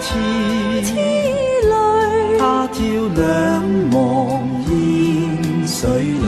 痴泪，他朝两望烟水。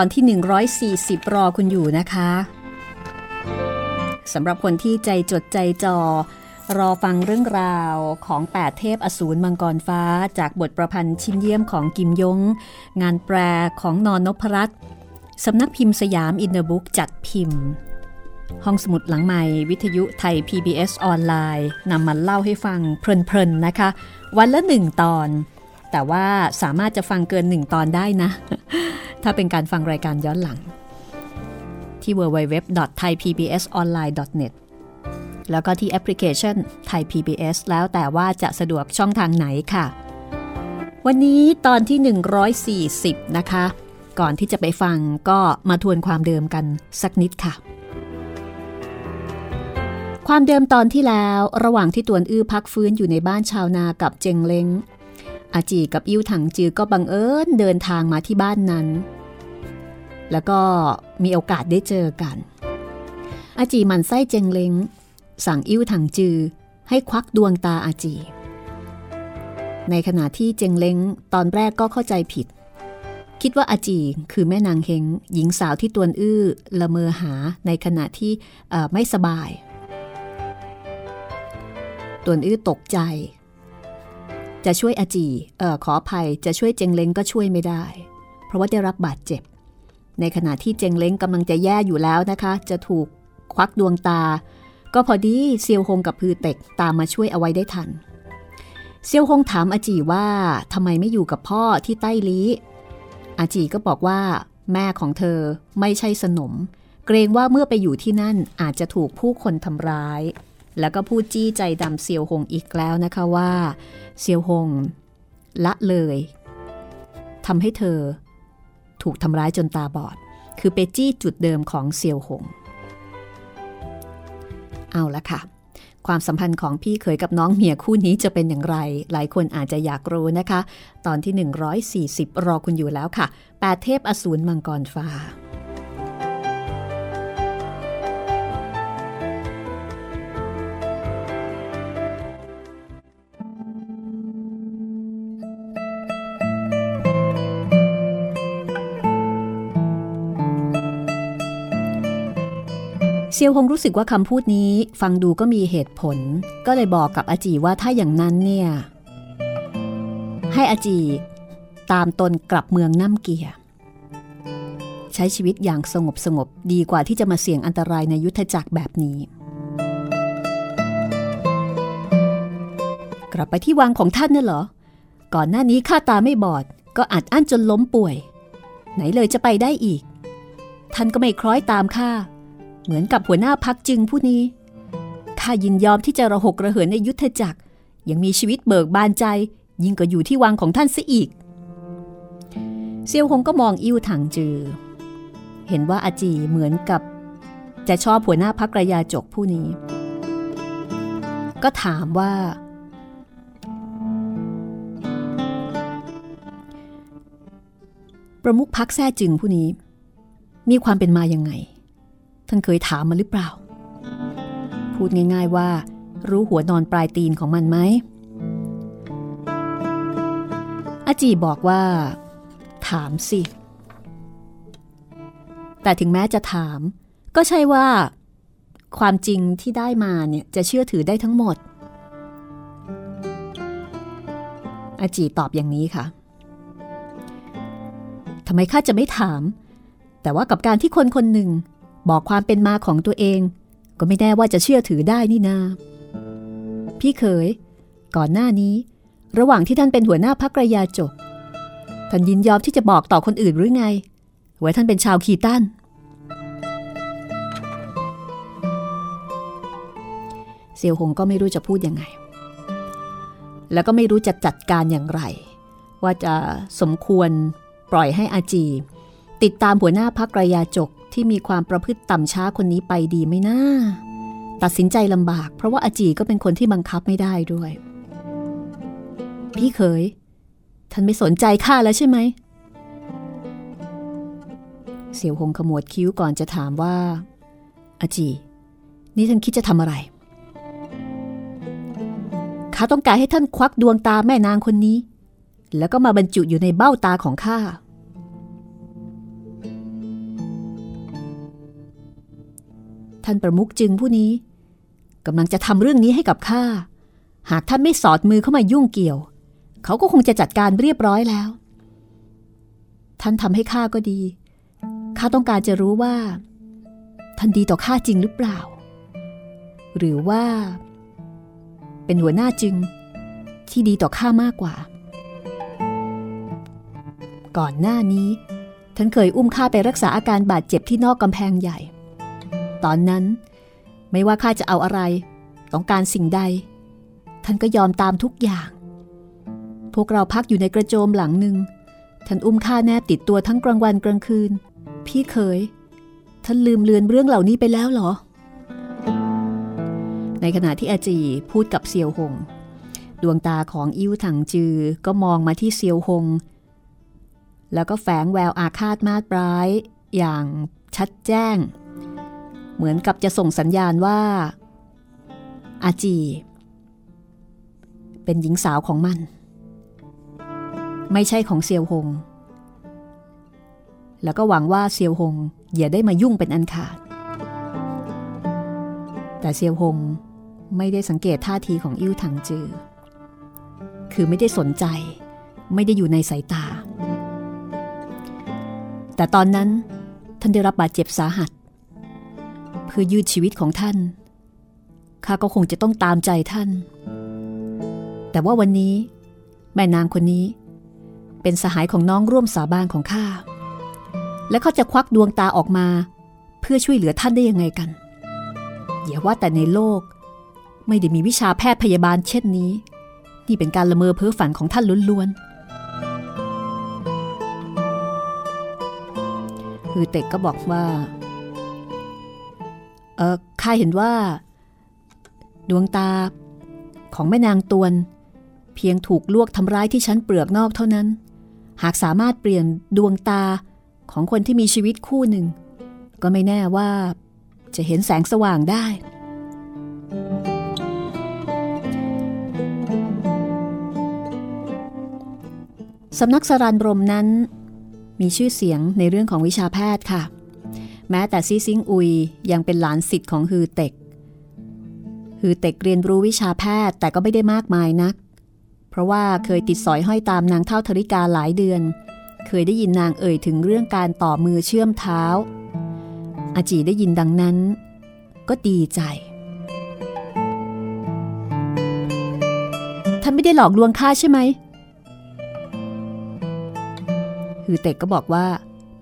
อนที่ 140 รอคุณอยู่นะคะสำหรับคนที่ใจจดใจจ่อ รอฟังเรื่องราวของ 8 เทพอสูรมังกรฟ้า จากบทประพันธ์ชิ้นเยี่ยมของกิมย้ง งานแปลของนอนนพรัตน์สำนักพิมพ์สยามอินเตอร์บุ๊คส์จัดพิมพ์ ห้องสมุดหลังใหม่ วิทยุไทย PBS ออนไลน์นำมาเล่าให้ฟังเพลินๆนะคะ วันละหนึ่งตอน แต่ว่าสามารถจะฟังเกินหนึ่งตอนได้นะ ถ้าเป็นการฟังรายการย้อนหลัง ที่ www.thaipbsonline.net แล้วก็ที่แอปพลิเคชัน Thai PBS แล้วแต่ว่าจะสะดวกช่องทางไหนค่ะ วันนี้ตอนที่ 140 นะคะ ก่อนที่จะไปฟังก็มาทวนความเดิมกันสักนิดค่ะ ความเดิมตอนที่แล้วระหว่างที่ตวนอื้อพักฟื้นอยู่ในบ้านชาวนากับเจงเล้ง อาจีกับอิ้วถังจือก็บังเอิญเดินทางมาที่บ้านนั้น แล้วก็มีโอกาสได้เจอกัน อาจีมันไส้เจงเล้ง สั่งอิ้วถังจือให้ควักดวงตาอาจี ในขณะที่เจงเล้งตอนแรกก็เข้าใจผิด คิดว่าอาจีคือแม่นางเฮงหญิงสาวที่ตวนอื้อละเมอหาในขณะที่ไม่สบาย ตวนอื้อตกใจ จะช่วยอาจีเออขออภัยจะช่วยเจงเล้งก็ช่วยไม่ได้ เพราะว่าได้รับบาดเจ็บ ในขณะที่เจงเล้งกำลังจะแย่อยู่แล้วนะคะ จะถูกควักดวงตา ก็พอดีเซียวฮงกับพือเต็กตามมาช่วยเอาไว้ได้ทันเซียวฮงถามอาจีว่าทำไมไม่อยู่กับพ่อที่ใต้ลี้อาจีก็บอกว่า แม่ของเธอไม่ใช่สนม เกรงว่าเมื่อไปอยู่ที่นั่นอาจจะถูกผู้คนทำร้าย แล้วก็พูดจี้ใจดำเซียวหงอีกแล้วนะคะว่าเซียวหงละเลยทำให้เธอ ถูกทำร้ายจนตาบอด คือไปจี้จุดเดิมของเซียวหง เอาละค่ะ ความสัมพันธ์ของพี่เขยกับน้องเมียคู่นี้จะเป็นอย่างไร หลายคนอาจจะอยากรู้นะคะ ตอนที่ 140 รอคุณอยู่แล้วค่ะแปดเทพอสูรมังกรฟ้า ซียวฮงรู้สึกว่าคำพูดนี้ฟังดูก็มีเหตุผล ก็เลยบอกกับอาจีว่าถ้าอย่างนั้นเนี่ย ให้อาจีตามตนกลับเมืองน้ำเกีย ใช้ชีวิตอย่างสงบสงบดีกว่าที่จะมาเสี่ยงอันตรายในยุทธจักรแบบนี้ กลับไปที่วังของท่านน่ะเหรอ ก่อนหน้านี้ข้าตาไม่บอด ก็อัดอั้นจนล้มป่วย ไหนเลยจะไปได้อีก ท่านก็ไม่คล้อยตามข้า เหมือนกับหัวหน้าพักจึงผู้นี้ข้ายินยอมที่จะระหกระเหินในยุทธจักร ยังมีชีวิตเบิกบานใจ ยิ่งกว่าอยู่ที่วังของท่านซะอีก เซียวหงก็มองอิ้วถังจือ เห็นว่าอาจีเหมือนกับ จะชอบหัวหน้าพักระยาจกผู้นี้ ก็ถามว่า ประมุขพักแท้จึงผู้นี้ มีความเป็นมายังไง ท่านเคยถามมาหรือเปล่า พูดง่าย ๆว่า รู้หัวนอนปลายตีนของมันไหมอาจีบอกว่า ถามสิ แต่ถึงแม้จะถาม ก็ใช่ว่า ความจริงที่ได้มาเนี่ยจะเชื่อถือได้ทั้งหมด อาจีตอบอย่างนี้ค่ะทำไมข้าจะไม่ถาม แต่ว่ากับการที่คนคนหนึ่ง บอกความเป็นมาของตัวเอง ก็ไม่แน่ว่าจะเชื่อถือได้นี่นา พี่เขย ก่อนหน้านี้ ระหว่างที่ท่านเป็นหัวหน้าพักระยาจก ท่านยินยอมที่จะบอกต่อคนอื่นหรือไง ว่าท่านเป็นชาวคีตันเซียวหงก็ไม่รู้จะพูดยังไง แล้วก็ไม่รู้จะจัดการอย่างไร ว่าจะสมควรปล่อยให้อาจี ติดตามหัวหน้าพักระยาจก ที่มีความประพฤติต่ำช้าคนนี้ไปดีไหมนะตัดสินใจลำบาก เพราะว่าอาจีก็เป็นคนที่บังคับไม่ได้ด้วย พี่เคยท่านไม่สนใจข้าแล้วใช่ไหม เสี่ยวหงขมวดคิ้วก่อนจะถามว่า อาจี นี่ท่านคิดจะทำอะไรข้าต้องการให้ท่านควักดวงตาแม่นางคนนี้ แล้วก็มาบรรจุอยู่ในเบ้าตาของข้า ท่านประมุขจึงผู้นี้กำลังจะทำเรื่องนี้ให้กับข้า หากท่านไม่สอดมือเข้ามายุ่งเกี่ยว เขาก็คงจะจัดการเรียบร้อยแล้ว ท่านทำให้ข้าก็ดี ข้าต้องการจะรู้ว่า ท่านดีต่อข้าจริงหรือเปล่า หรือว่า เป็นหัวหน้าจึง ที่ดีต่อข้ามากกว่า ก่อนหน้านี้ ท่านเคยอุ้มข้าไปรักษาอาการบาดเจ็บที่นอกกำแพงใหญ่ ตอนนั้น ไม่ว่าข้าจะเอาอะไร ต้องการสิ่งใด ท่านก็ยอมตามทุกอย่าง พวกเราพักอยู่ในกระโจมหลังหนึ่งท่านอุ้มข้าแนบติดตัวทั้งกลางวันกลางคืน พี่เคย ท่านลืมเลือนเรื่องเหล่านี้ไปแล้วเหรอ ในขณะที่อาจีพูดกับเซียวหง ดวงตาของอิ้วถังจือก็มองมาที่เซียวหง แล้วก็แฝงแววอาฆาตมาดร้ายอย่างชัดแจ้ง เหมือนกับจะส่งสัญญาณว่า อาจี เป็นหญิงสาวของมัน ไม่ใช่ของเซียวหง แล้วก็หวังว่าเซียวหงอย่าได้มายุ่งเป็นอันขาด แต่เซียวหงไม่ได้สังเกตท่าทีของอิ่วถังจือ คือไม่ได้สนใจ ไม่ได้อยู่ในสายตา แต่ตอนนั้นท่านได้รับบาดเจ็บสาหัส เพื่อยืดชีวิตของท่าน ข้าก็คงจะต้องตามใจท่าน แต่ว่าวันนี้ แม่นางคนนี้ เป็นสหายของน้องร่วมสาบานของข้า และเขาจะควักดวงตาออกมา เพื่อช่วยเหลือท่านได้ยังไงกัน อย่าว่าแต่ในโลก ไม่ได้มีวิชาแพทย์พยาบาลเช่นนี้ นี่เป็นการละเมอเพ้อฝันของท่านล้วนๆคือเต็กก็บอกว่า เออข้าเห็นว่า ดวงตาของแม่นางตวน เพียงถูกลวกทำร้ายที่ชั้นเปลือกนอกเท่านั้น หากสามารถเปลี่ยนดวงตาของคนที่มีชีวิตคู่หนึ่ง ก็ไม่แน่ว่าจะเห็นแสงสว่างได้ สำนักสรันบรมนั้น มีชื่อเสียงในเรื่องของวิชาแพทย์ค่ะ แม้แต่ซีซิงอุยยังเป็นหลานสิทธิ์ของฮือเต็ก ฮือเต็กเรียนรู้วิชาแพทย์แต่ก็ไม่ได้มากมายนัก เพราะว่าเคยติดสอยห้อยตามนางเท่าธริกาหลายเดือน เคยได้ยินนางเอ่ยถึงเรื่องการต่อมือเชื่อมเท้า อาจีได้ยินดังนั้น ก็ดีใจท่านไม่ได้หลอกลวงข้าใช่ไหมฮือเต็กก็บอกว่า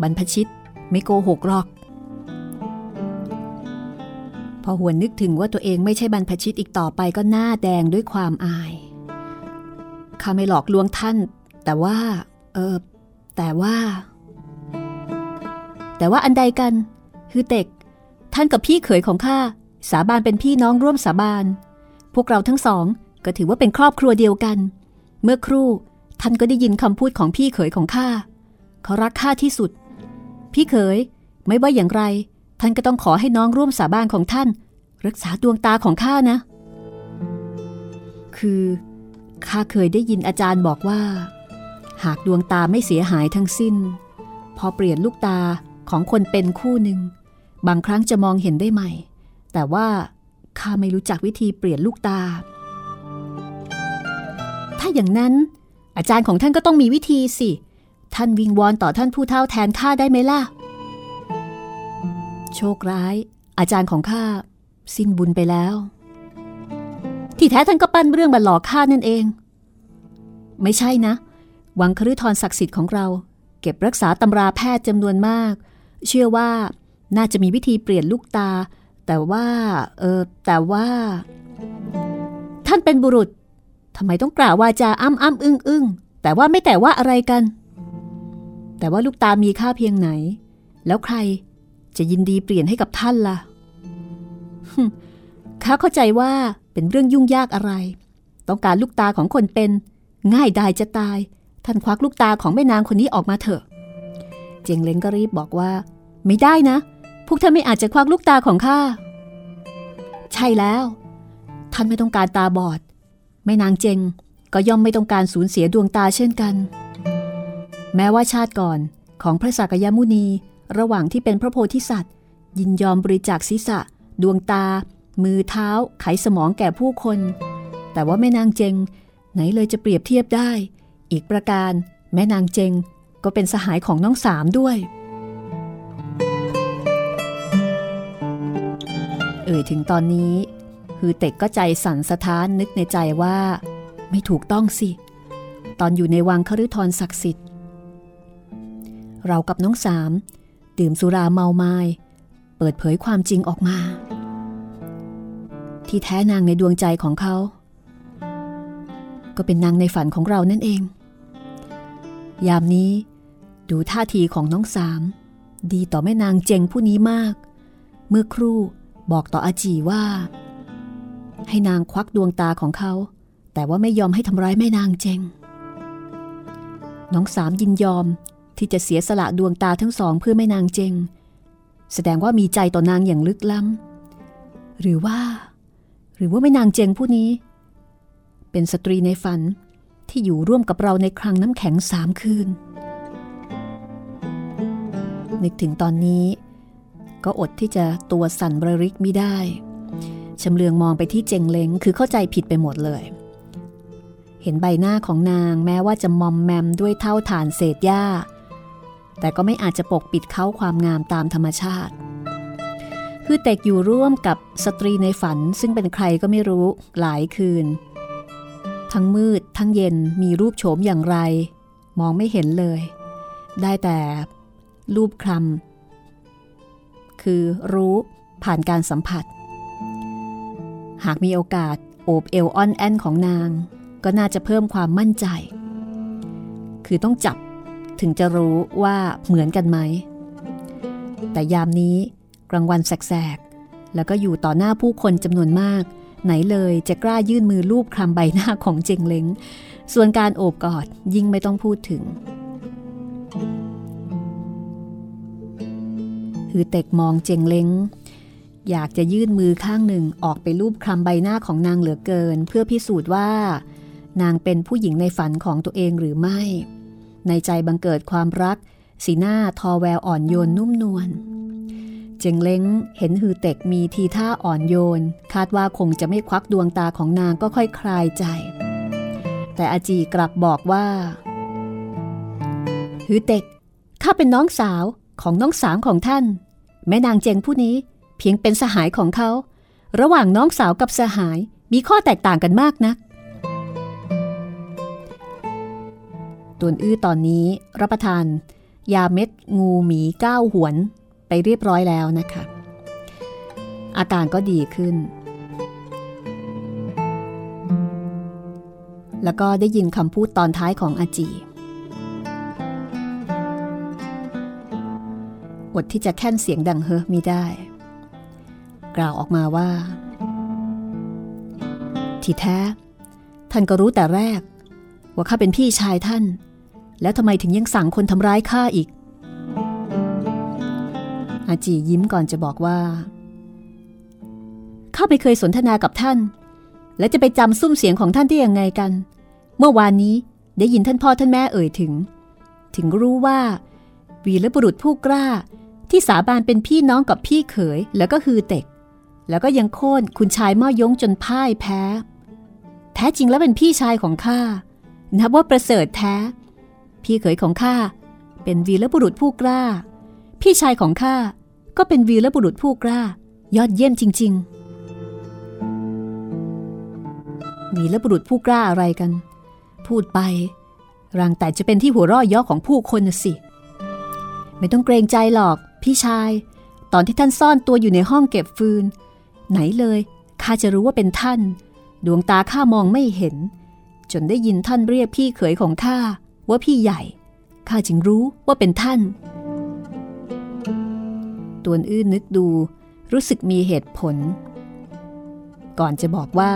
บรรพชิตไม่โกหกหรอก อหวนนึกถึงว่าตัวเองไม่ใช่บรรพชิตอีกต่อไปก็หน้าแดงด้วยความอาย ข้าไม่หลอกลวงท่าน แต่ว่า เออแต่ว่า แต่ว่าอันใดกัน คือเต็ก ท่านกับพี่เขยของข้าสาบานเป็นพี่น้องร่วมสาบาน พวกเราทั้งสองก็ถือว่าเป็นครอบครัวเดียวกัน เมื่อครู่ท่านก็ได้ยินคำพูดของพี่เขยของข้าเขารักข้าที่สุด พี่เขยไม่ว่าอย่างไร ท่านก็ต้องขอให้น้องร่วมสาบานของท่าน รักษาดวงตาของข้านะ คือข้าเคยได้ยินอาจารย์บอกว่า หากดวงตาไม่เสียหายทั้งสิ้น พอเปลี่ยนลูกตาของคนเป็นคู่หนึ่ง บางครั้งจะมองเห็นได้ใหม่ แต่ว่าข้าไม่รู้จักวิธีเปลี่ยนลูกตา ถ้าอย่างนั้น อาจารย์ของท่านก็ต้องมีวิธีสิ ท่านวิงวอนต่อท่านผู้เฒ่าแทนข้าได้ไหมล่ะ โชคร้าย อาจารย์ของข้าสิ้นบุญไปแล้ว ที่แท้ท่านก็ปั้นเรื่องมาหลอกข้านั่นเอง ไม่ใช่นะ วังคฤทรศักดิ์สิทธิ์ของเรา เก็บรักษาตำราแพทย์จำนวนมาก เชื่อว่าน่าจะมีวิธีเปลี่ยนลูกตา แต่ว่า เออแต่ว่า ท่านเป็นบุรุษทำไมต้องกล่าววาจาอ้ำอ้ำอึ้งอึ้งแต่ว่าไม่แต่ว่าอะไรกัน แต่ว่าลูกตามีค่าเพียงไหน แล้วใคร จะยินดีเปลี่ยนให้กับท่านล่ะข้าเข้าใจว่าเป็นเรื่องยุ่งยากอะไร ต้องการลูกตาของคนเป็น ง่ายดายจะตาย ท่านควักลูกตาของแม่นางคนนี้ออกมาเถอะ เจงเล้งก็รีบบอกว่า ไม่ได้นะ พวกท่านไม่อาจจะควักลูกตาของข้า ใช่แล้ว ท่านไม่ต้องการตาบอด แม่นางเจงก็ย่อมไม่ต้องการสูญเสียดวงตาเช่นกัน แม้ว่าชาติก่อนของพระสักยมุนี ระหว่างที่เป็นพระโพธิสัตว์ ยินยอมบริจาคศีรษะ ดวงตา มือเท้า ไขสมองแก่ผู้คน แต่ว่าแม่นางเจง ไหนเลยจะเปรียบเทียบได้ อีกประการแม่นางเจงก็เป็นสหายของน้องสามด้วย เอ่ยถึงตอนนี้ ฮือเต็กก็ใจสั่นสะท้านนึกในใจว่า ไม่ถูกต้องสิ ตอนอยู่ในวังคฤทรศักดิ์สิทธิ์ เรากับน้องสาม ดื่มสุราเมาไมา้เปิดเผยความจริงออกมา ที่แท้นางในดวงใจของเขา ก็เป็นนางในฝันของเรานั่นเอง ยามนี้ดูท่าทีของน้องสาม ดีต่อแม่นางเจงผู้นี้มาก เมื่อครู่บอกต่ออาจีว่า ให้นางควักดวงตาของเขา แต่ว่าไม่ยอมให้ทำร้ายแม่นางเจงน้องสามยินยอม ที่จะเสียสละดวงตาทั้งสองเพื่อแม่นางเจง แสดงว่ามีใจต่อนางอย่างลึกล้ำหรือว่า หรือว่าแม่นางเจงผู้นี้ เป็นสตรีในฝันที่อยู่ร่วมกับเราในครั้งน้ำแข็งสามคืน นึกถึงตอนนี้ ก็อดที่จะตัวสั่นบริกไม่ได้ชำเลืองมองไปที่เจงเล้งคือเข้าใจผิดไปหมดเลย เห็นใบหน้าของนางแม้ว่าจะมอมแมมด้วยเท่าฐานเศษหญ้า แต่ก็ไม่อาจจะปกปิดเขาความงามตามธรรมชาติ คือเต็กอยู่ร่วมกับสตรีในฝันซึ่งเป็นใครก็ไม่รู้หลายคืน ทั้งมืดทั้งเย็นมีรูปโฉมอย่างไร มองไม่เห็นเลย ได้แต่รูปคลำคือรู้ผ่านการสัมผัส หากมีโอกาสโอบเอวอ้อนแอนของนาง ก็น่าจะเพิ่มความมั่นใจ คือต้องจับ ถึงจะรู้ว่าเหมือนกันไหม แต่ยามนี้กลางวันแสกๆ แล้วก็อยู่ต่อหน้าผู้คนจำนวนมาก ไหนเลยจะกล้ายื่นมือลูบคลำใบหน้าของเจงเล้ง ส่วนการโอบกอดยิ่งไม่ต้องพูดถึงฮือเต็กมองเจงเล้งอยากจะยื่นมือข้างหนึ่งออกไปลูบคลำใบหน้าของนางเหลือเกิน เพื่อพิสูจน์ว่า นางเป็นผู้หญิงในฝันของตัวเองหรือไม่ ในใจบังเกิดความรัก สีหน้าทอแววอ่อนโยนนุ่มนวลเจงเล้งเห็นฮือเต็กมีทีท่าอ่อนโยน คาดว่าคงจะไม่ควักดวงตาของนางก็ค่อยคลายใจ แต่อาจีกลับบอกว่าฮือเต็กข้าเป็นน้องสาวของน้องสาวของท่าน แม่นางเจงผู้นี้เพียงเป็นสหายของเขา ระหว่างน้องสาวกับสหายมีข้อแตกต่างกันมากนัก ตวนอื้อตอนนี้รับประทาน ยาเม็ดงูหมีก้าวหวนไปเรียบร้อยแล้วนะคะ อาการก็ดีขึ้น แล้วก็ได้ยินคำพูดตอนท้ายของอาจีอดที่จะแค่นเสียงดังเฮอมีได้ กล่าวออกมาว่า ที่แท้ ท่านก็รู้แต่แรก ว่าข้าเป็นพี่ชายท่าน แล้วทำไมถึงยังสั่งคนทำร้ายข้าอีก อาจียิ้มก่อนจะบอกว่า ข้าไม่เคยสนทนากับท่าน และจะไปจำซุ้มเสียงของท่านได้ยังไงกัน เมื่อวานนี้ได้ยินท่านพ่อท่านแม่เอ่ยถึง ถึงรู้ว่า วีรบุรุษผู้กล้าที่สาบานเป็นพี่น้องกับพี่เขยแล้วก็ฮือเต็ก แล้วก็ยังโค่นคุณชายม่อยงจนพ่ายแพ้ แท้จริงแล้วเป็นพี่ชายของข้านับว่าประเสริฐแท้ พี่เขยของข้าเป็นวีรบุรุษผู้กล้า พี่ชายของข้าก็เป็นวีรบุรุษผู้กล้า ยอดเยี่ยมจริง ๆ วีรบุรุษผู้กล้าอะไรกัน พูดไปรังแต่จะเป็นที่หัวราะย่อของผู้คนสิ ไม่ต้องเกรงใจหรอก พี่ชาย ตอนที่ท่านซ่อนตัวอยู่ในห้องเก็บฟืน ไหนเลยข้าจะรู้ว่าเป็นท่าน ดวงตาข้ามองไม่เห็น จนได้ยินท่านเรียกพี่เขยของข้า ว่าพี่ใหญ่ ข้าจึงรู้ว่าเป็นท่าน ตวนอื้นนึกดูรู้สึกมีเหตุผล ก่อนจะบอกว่า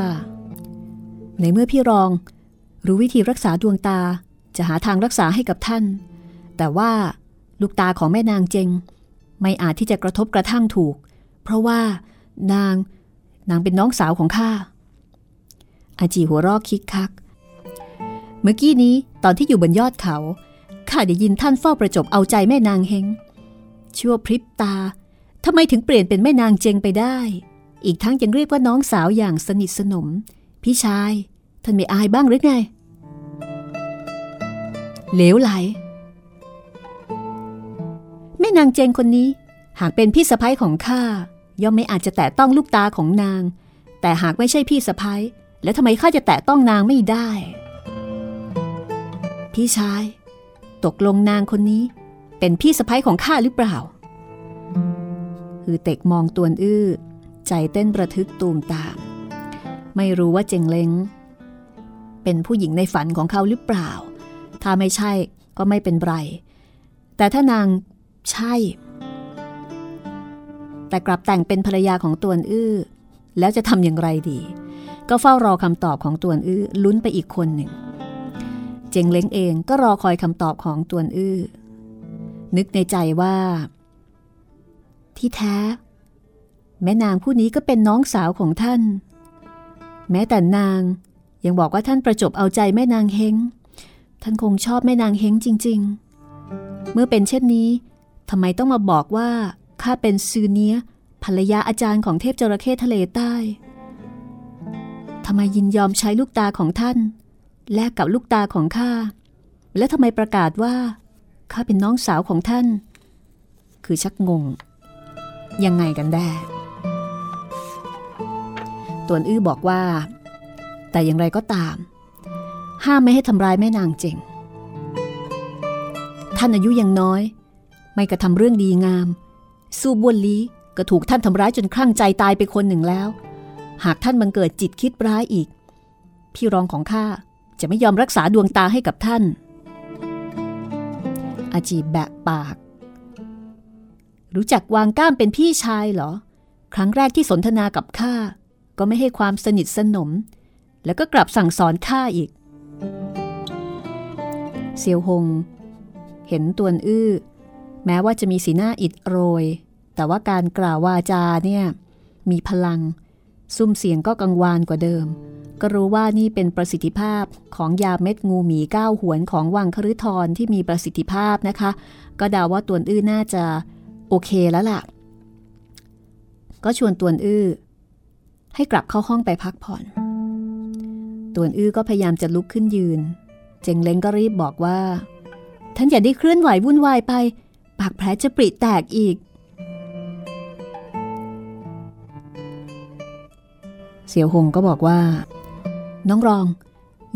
ในเมื่อพี่รอง รู้วิธีรักษาดวงตาจะหาทางรักษาให้กับท่าน แต่ว่าลูกตาของแม่นางเจง ไม่อาจที่จะกระทบกระทั่งถูก เพราะว่านางนางเป็นน้องสาวของข้าอาจีหัวรอกคิกคัก เมื่อกี้นี้ตอนที่อยู่บนยอดเขา ข้าได้ยินท่านเฝ้าประจบเอาใจแม่นางเฮงชั่วพริบตาทำไมถึงเปลี่ยนเป็นแม่นางเจงไปได้ อีกทั้งยังเรียกว่าน้องสาวอย่างสนิทสนม พี่ชาย ท่านไม่อายบ้างหรือไง เหลวไหล แม่นางเจงคนนี้ หากเป็นพี่สะพ้ยของข้า ย่อมไม่อาจจะแตะต้องลูกตาของนาง แต่หากไม่ใช่พี่สะพ้ยแล้วทำไมข้าจะแตะต้องนางไม่ได้ พี่ชาย ตกลงนางคนนี้ เป็นพี่สะพ้ยของข้าหรือเปล่า คือเต็กมองตวนอื้อ ใจเต้นประทึกตูมตาม ไม่รู้ว่าเจงเล้ง เป็นผู้หญิงในฝันของเขาหรือเปล่า ถ้าไม่ใช่ก็ไม่เป็นไร แต่ถ้านางใช่ แต่กลับแต่งเป็นภรรยาของตวนอื้อ แล้วจะทำอย่างไรดี ก็เฝ้ารอคำตอบของตวนอื้อลุ้นไปอีกคนหนึ่ง เจงเล้งเองก็รอคอยคำตอบของตวนอื้อ นึกในใจว่า ที่แท้ แม่นางผู้นี้ก็เป็นน้องสาวของท่าน แม้แต่นางยังบอกว่าท่านประจบเอาใจแม่นางเฮง ท่านคงชอบแม่นางเฮงจริง ๆ เมื่อเป็นเช่นนี้ทำไมต้องมาบอกว่าข้าเป็นซือเนียภรรยาอาจารย์ของเทพจระเข้ทะเลใต้ทำไมยินยอมใช้ลูกตาของท่าน แลกกับลูกตาของข้า และทำไมประกาศว่าข้าเป็นน้องสาวของท่าน คือชักงง ยังไงกันแน่ตวนอื้อบอกว่า แต่อย่างไรก็ตาม ห้ามไม่ให้ทำร้ายแม่นางเจงท่านอายุยังน้อย ไม่กระทำเรื่องดีงาม สู้บวนลีก็ถูกท่านทำร้ายจนคลั่งใจตายไปคนหนึ่งแล้ว หากท่านบังเกิดจิตคิดร้ายอีก พี่รองของข้า จะไม่ยอมรักษาดวงตาให้กับท่าน อาจีแบะปาก รู้จักวางก้ามเป็นพี่ชายเหรอ ครั้งแรกที่สนทนากับข้าก็ไม่ให้ความสนิทสนม แล้วก็กลับสั่งสอนข้าอีก เซียวหง เห็นตวนอื้อ แม้ว่าจะมีสีหน้าอิดโรย แต่ว่าการกล่าววาจาเนี่ยมีพลัง ซุ้มเสียงก็กังวานกว่าเดิม ก็รู้ว่านี่เป็นประสิทธิภาพของยาเม็ดงูหมีก้าวหวนของวังคฤทรที่มีประสิทธิภาพนะคะ ก็เดาว่าตวนอื้อน่าจะโอเคแล้วล่ะ ก็ชวนตวนอื้อให้กลับเข้าห้องไปพักผ่อนตวนอื้อก็พยายามจะลุกขึ้นยืน เจงเล้งก็รีบบอกว่า ท่านอย่าได้เคลื่อนไหววุ่นวายไป ปากแผลจะปริแตกอีก เสี่ยวหงก็บอกว่า น้องรอง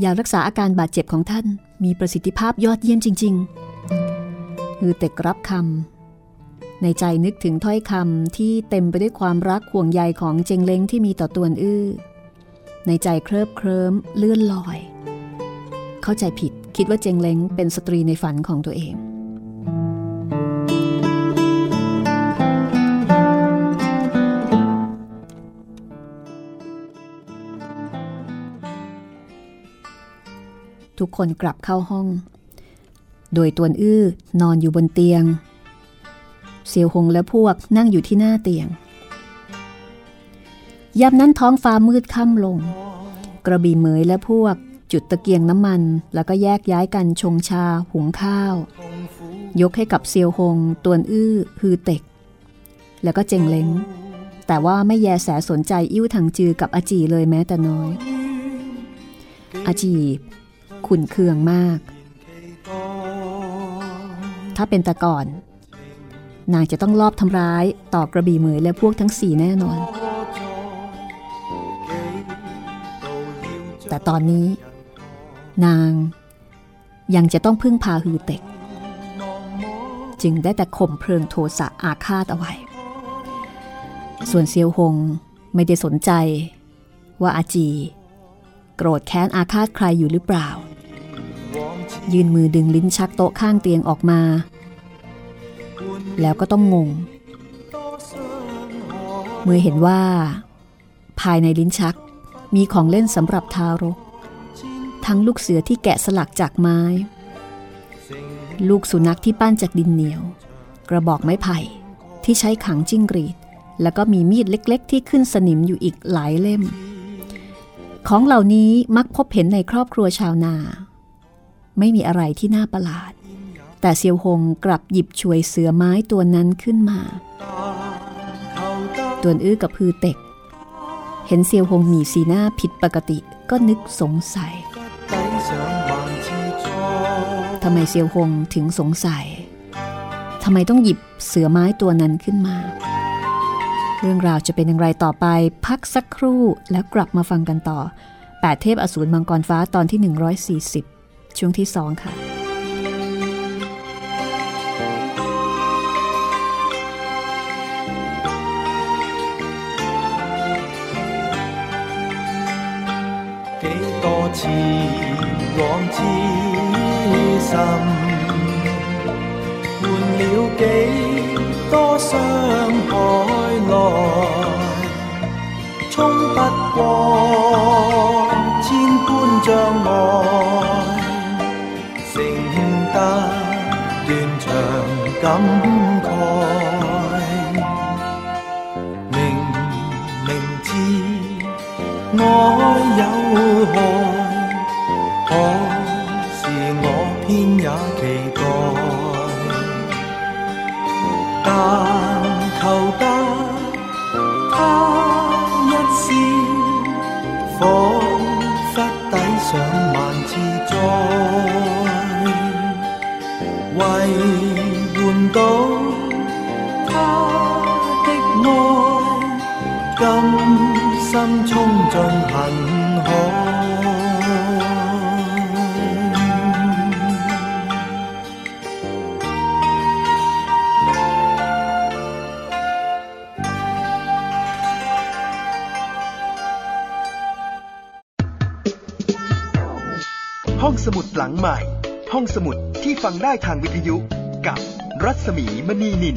ยารักษาอาการบาดเจ็บของท่าน มีประสิทธิภาพยอดเยี่ยมจริงๆคือเต็กรับคำในใจนึกถึงถ้อยคำที่เต็มไปด้วยความรักห่วงใยของเจงเล้งที่มีต่อตวนอื้อ ในใจเคลิบเคลิ้มเลื่อนลอย เข้าใจผิดคิดว่าเจงเล้งเป็นสตรีในฝันของตัวเอง ทุกคนกลับเข้าห้อง โดยตวนอื้อนอนอยู่บนเตียงเซียวหงและพวกนั่งอยู่ที่หน้าเตียงยามนั้นท้องฟ้ามืดค่ำลง กระบี่เหมยและพวก จุดตะเกียงน้ำมัน แล้วก็แยกย้ายกันชงชา หุงข้าว ยกให้กับเซียวหง ตวนอื้อฮือเต็ก แล้วก็เจงเล้งแต่ว่าไม่แยแสสนใจอิ่วถังจือกับอาจีเลยแม้แต่น้อย อาจี ขุนเคืองมาก ถ้าเป็นแต่ก่อน นางจะต้องลอบทำร้ายต่อกระบี่เหมยและพวกทั้งสี่แน่นอน แต่ตอนนี้ นางยังจะต้องพึ่งพาฮือเต็ก จึงได้แต่ข่มเพลิงโทสะอาฆาตเอาไว้ ส่วนเซียวหงไม่ได้สนใจว่าอาจี โกรธแค้นอาฆาตใครอยู่หรือเปล่า ยืนมือดึงลิ้นชักโต๊ะข้างเตียงออกมา แล้วก็ต้องงง เมื่อเห็นว่า ภายในลิ้นชักมีของเล่นสำหรับทารก ทั้งลูกเสือที่แกะสลักจากไม้ ลูกสุนัขที่ปั้นจากดินเหนียว กระบอกไม้ไผ่ที่ใช้ขังจิ้งรีด แล้วก็มีมีดเล็กๆ ที่ขึ้นสนิมอยู่อีกหลายเล่ม ของเหล่านี้มักพบเห็นในครอบครัวชาวนา ไม่มีอะไรที่น่าประหลาด แต่เซียวหงกลับหยิบช่วยเสือไม้ตัวนั้นขึ้นมาตัวอื้อกับพือเต็ก เห็นเซียวหงมีสีหน้าผิดปกติก็นึกสงสัยทำไมเซียวหงถึงสงสัยทำไมต้องหยิบเสือไม้ตัวนั้นขึ้นมา เรื่องราวจะเป็นอย่างไรต่อไปพักสักครู่แล้วกลับมาฟังกันต่อ 8 เทพอสูรมังกรฟ้าตอนที่ 140 ช่วงที่ 2 ค่ะ 几多次往之心，换了几多伤害来，冲不过千般障碍， 感慨。明明知愛有害，可是我偏也期待，但求得他一笑，仿佛抵上万次災，為 câu tha 的愛，甘心衝進恨海。ห้องสมุดหลังใหม่ ห้องสมุดที่ฟังได้ทางวิทยุกับ รัศมีมณีนิน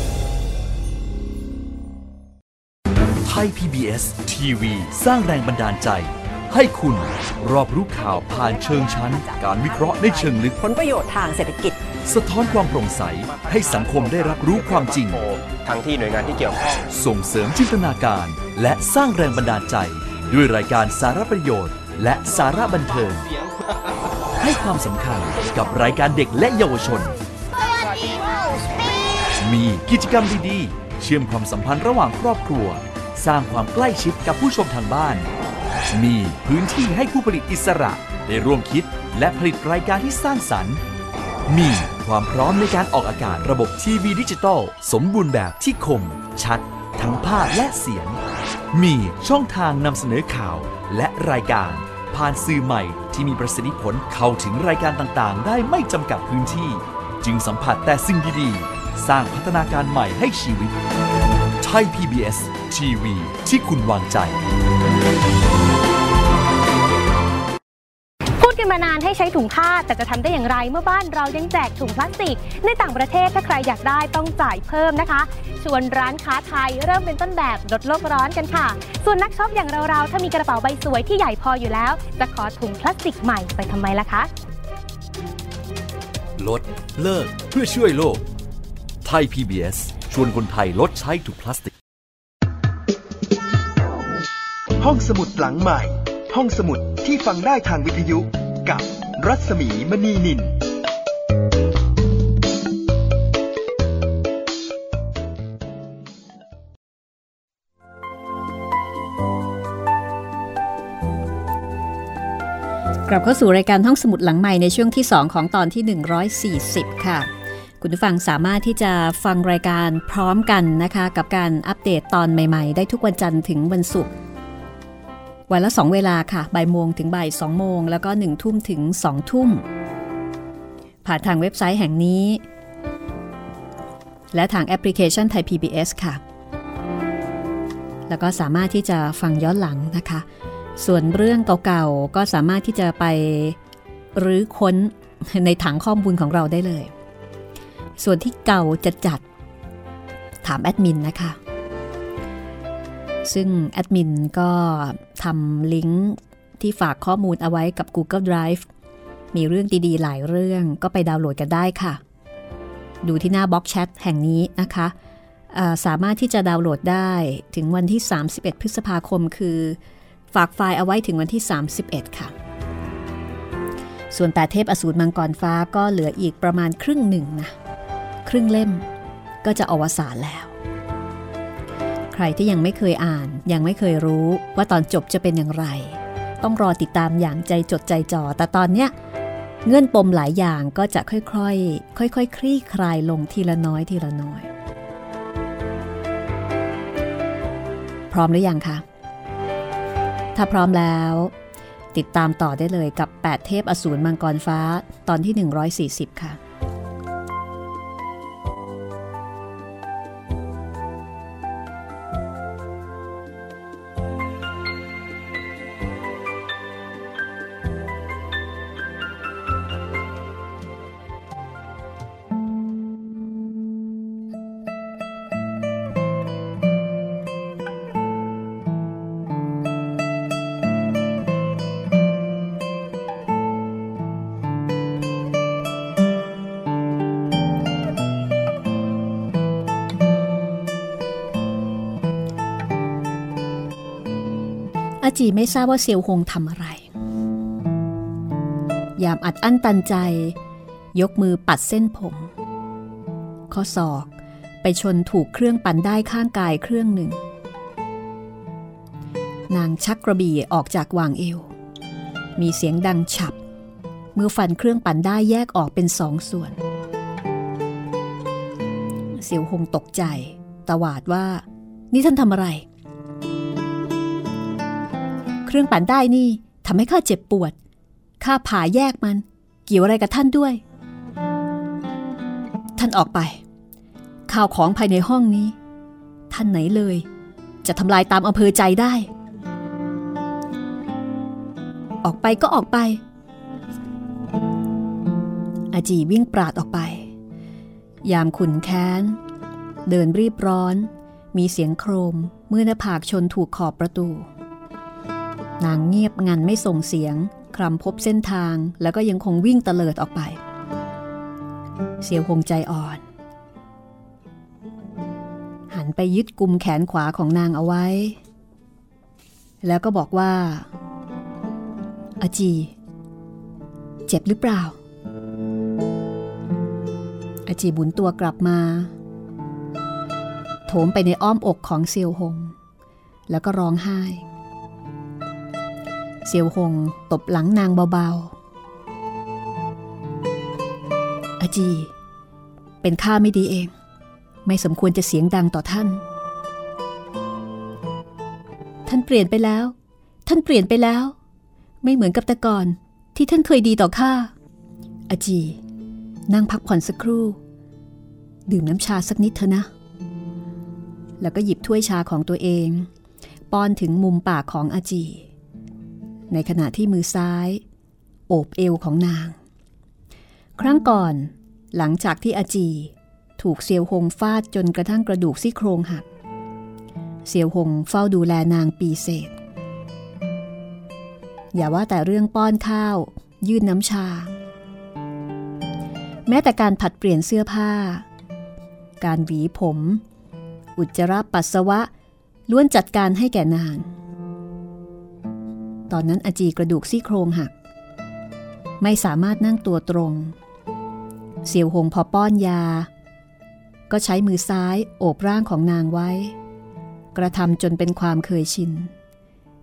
ทย PBS ทีวีสร้างแรงบันดาลใจ ให้คุณรอบรู้ข่าวผ่านเชิงชั้น การวิเคราะห์ในเชิงลึก ผลประโยชน์ทางเศรษฐกิจ สะท้อนความโปร่งใส ให้สังคมได้รับรู้ความจริง ทั้งที่หน่วยงานที่เกี่ยวข้อง ส่งเสริมจินตนาการ และสร้างแรงบันดาลใจ ด้วยรายการสาระประโยชน์ และสาระบันเทิง ให้ความสำคัญกับรายการเด็กและเยาวชน มีกิจกรรมดีๆ เชื่อมความสัมพันธ์ระหว่างครอบครัว สร้างความใกล้ชิดกับผู้ชมทางบ้าน มีพื้นที่ให้ผู้ผลิตอิสระได้ร่วมคิดและผลิตรายการที่สร้างสรรค์ มีความพร้อมในการออกอากาศระบบทีวีดิจิตอลสมบูรณ์แบบที่คม ชัด ทั้งภาพและเสียง มีช่องทางนำเสนอข่าวและรายการ ผ่านสื่อใหม่ที่มีประสิทธิผลเข้าถึงรายการต่างๆ ได้ไม่จำกัดพื้นที่ จึงสัมผัสแต่สิ่งดีๆ สร้างพัฒนาการใหม่ให้ชีวิต ทย PBS ทีวีที่คุณวางใจ พูดกันมานานให้ใช้ถุงผ้าแต่จะทำได้อย่างไรเมื่อบ้านเรายังแจกถุงพลาสติก ในต่างประเทศถ้าใครอยากได้ต้องจ่ายเพิ่มนะคะ ชวนร้านค้าไทยเริ่มเป็นต้นแบบลดโลกร้อนกันค่ะ ส่วนนักช็อปอย่างเราๆถ้ามีกระเป๋าใบสวยที่ใหญ่พออยู่แล้ว จะขอถุงพลาสติกใหม่ไปทำไมล่ะคะ ลดเลิกเพื่อช่วยโลก ไทย PBS ชวนคนไทยลดใช้ถุงพลาสติก ห้องสมุดหลังใหม่ ห้องสมุดที่ฟังได้ทางวิทยุ กับรัศมีมณีนินกลับเข้าสู่รายการห้องสมุดหลังใหม่ในช่วงที่ 2 ของตอนที่ 140 ค่ะ คุณผู้ฟังสามารถที่จะฟังรายการพร้อมกันนะคะ กับการอัปเดตตอนใหม่ๆ ได้ทุกวันจันทร์ถึงวันศุกร์วันละ 2 เวลาค่ะบ่ายโมงถึงบ่าย2โมง แล้วก็1ทุ่มถึง2ทุ่ม ผ่านทางเว็บไซต์แห่งนี้ และทางแอปพลิเคชันไทย PBS ค่ะ แล้วก็สามารถที่จะฟังย้อนหลังนะคะ ส่วนเรื่องเก่าๆ ก็สามารถที่จะไปรื้อค้นในถังข้อมูลของเราได้เลย ส่วนที่เก่าจะจัด ถามแอดมินนะคะ ซึ่งแอดมินก็ทำลิงก์ที่ฝากข้อมูลเอาไว้กับ Google Drive มีเรื่องดีๆ หลายเรื่องก็ไปดาวน์โหลดกันได้ค่ะ ดูที่หน้าบล็อกแชทแห่งนี้นะคะาสามารถที่จะดาวน์โหลดได้ถึงวันที่ 31 พฤษภาคม คือ ฝากไฟล์เอาไว้ถึงวันที่ 31 ค่ะ ส่วนแปดเทพอสูรมังกรฟ้าก็เหลืออีกประมาณครึ่งหนึ่งนะ ครึ่งเล่ม ก็จะอวสานแล้ว ใครที่ยังไม่เคยอ่านยังไม่เคยรู้ว่าตอนจบจะเป็นอย่างไร ต้องรอติดตามอย่างใจจดใจจ่อแต่ตอนเนี้ยเงื่อนปมหลายอย่างก็จะค่อยๆ ค่อยๆคคลี่คลายลงทีละน้อยทีละน้อย พร้อมหรือยังคะ ถ้าพร้อมแล้ว ติดตามต่อได้เลยกับ 8 เทพอสูรมังกรฟ้าตอนที่ 140 ค่ะ จีไม่ทราบว่าเซียวฮงทำอะไร ยามอัดอั้นตันใจ ยกมือปัดเส้นผม ข้อศอกไปชนถูกเครื่องปั่นได้ข้างกายเครื่องหนึ่ง นางชักกระบี่ออกจากวางเอว มีเสียงดังฉับ เมื่อฟันเครื่องปั่นได้แยกออกเป็นสองส่วน เสียวหงตกใจ ตวาดว่า นี่ท่านทำอะไร เครื่องปั่นได้นี่ทำให้ข้าเจ็บปวด ข้าผ่าแยกมัน เกี่ยวอะไรกับท่านด้วย ท่านออกไป ข่าวของภายในห้องนี้ ท่านไหนเลย จะทำลายตามอำเภอใจได้ ออกไปก็ออกไป อาจีวิ่งปราดออกไป ยามขุนแค้น เดินรีบร้อน มีเสียงโครมเมื่อหน้าผากชนถูกขอบประตู นางเงียบงันไม่ส่งเสียง คลำพบเส้นทางแล้วก็ยังคงวิ่งเตลิดออกไป เสียวหงใจอ่อน หันไปยึดกุมแขนขวาของนางเอาไว้ แล้วก็บอกว่า อาจี เจ็บหรือเปล่า อาจีบุนตัวกลับมา โถมไปในอ้อมอกของเซียวหง แล้วก็ร้องไห้ เซียวหงตบหลังนางเบาๆ อาจี เป็นข้าไม่ดีเอง ไม่สมควรจะเสียงดังต่อท่าน ท่านเปลี่ยนไปแล้ว ท่านเปลี่ยนไปแล้ว ไม่เหมือนกับแต่ก่อนที่ท่านเคยดีต่อข้า อาจี นั่งพักผ่อนสักครู่ ดื่มน้ำชาสักนิดเถอะนะ แล้วก็หยิบถ้วยชาของตัวเอง ป้อนถึงมุมปากของอาจี ในขณะที่มือซ้าย โอบเอวของนาง ครั้งก่อนหลังจากที่อาจี ถูกเซียวหงฟาดจนกระทั่งกระดูกซี่โครงหัก เซียวหงเฝ้าดูแลนางปีเศษ อย่าว่าแต่เรื่องป้อนข้าว ยื่นน้ำชา แม้แต่การผัดเปลี่ยนเสื้อผ้า การหวีผม อุจจาระปัสสาวะล้วนจัดการให้แก่นาง ตอนนั้นอาจีกระดูกซี่โครงหัก ไม่สามารถนั่งตัวตรง เสี่ยวหงพอป้อนยา ก็ใช้มือซ้ายโอบร่างของนางไว้ กระทำจนเป็นความเคยชิน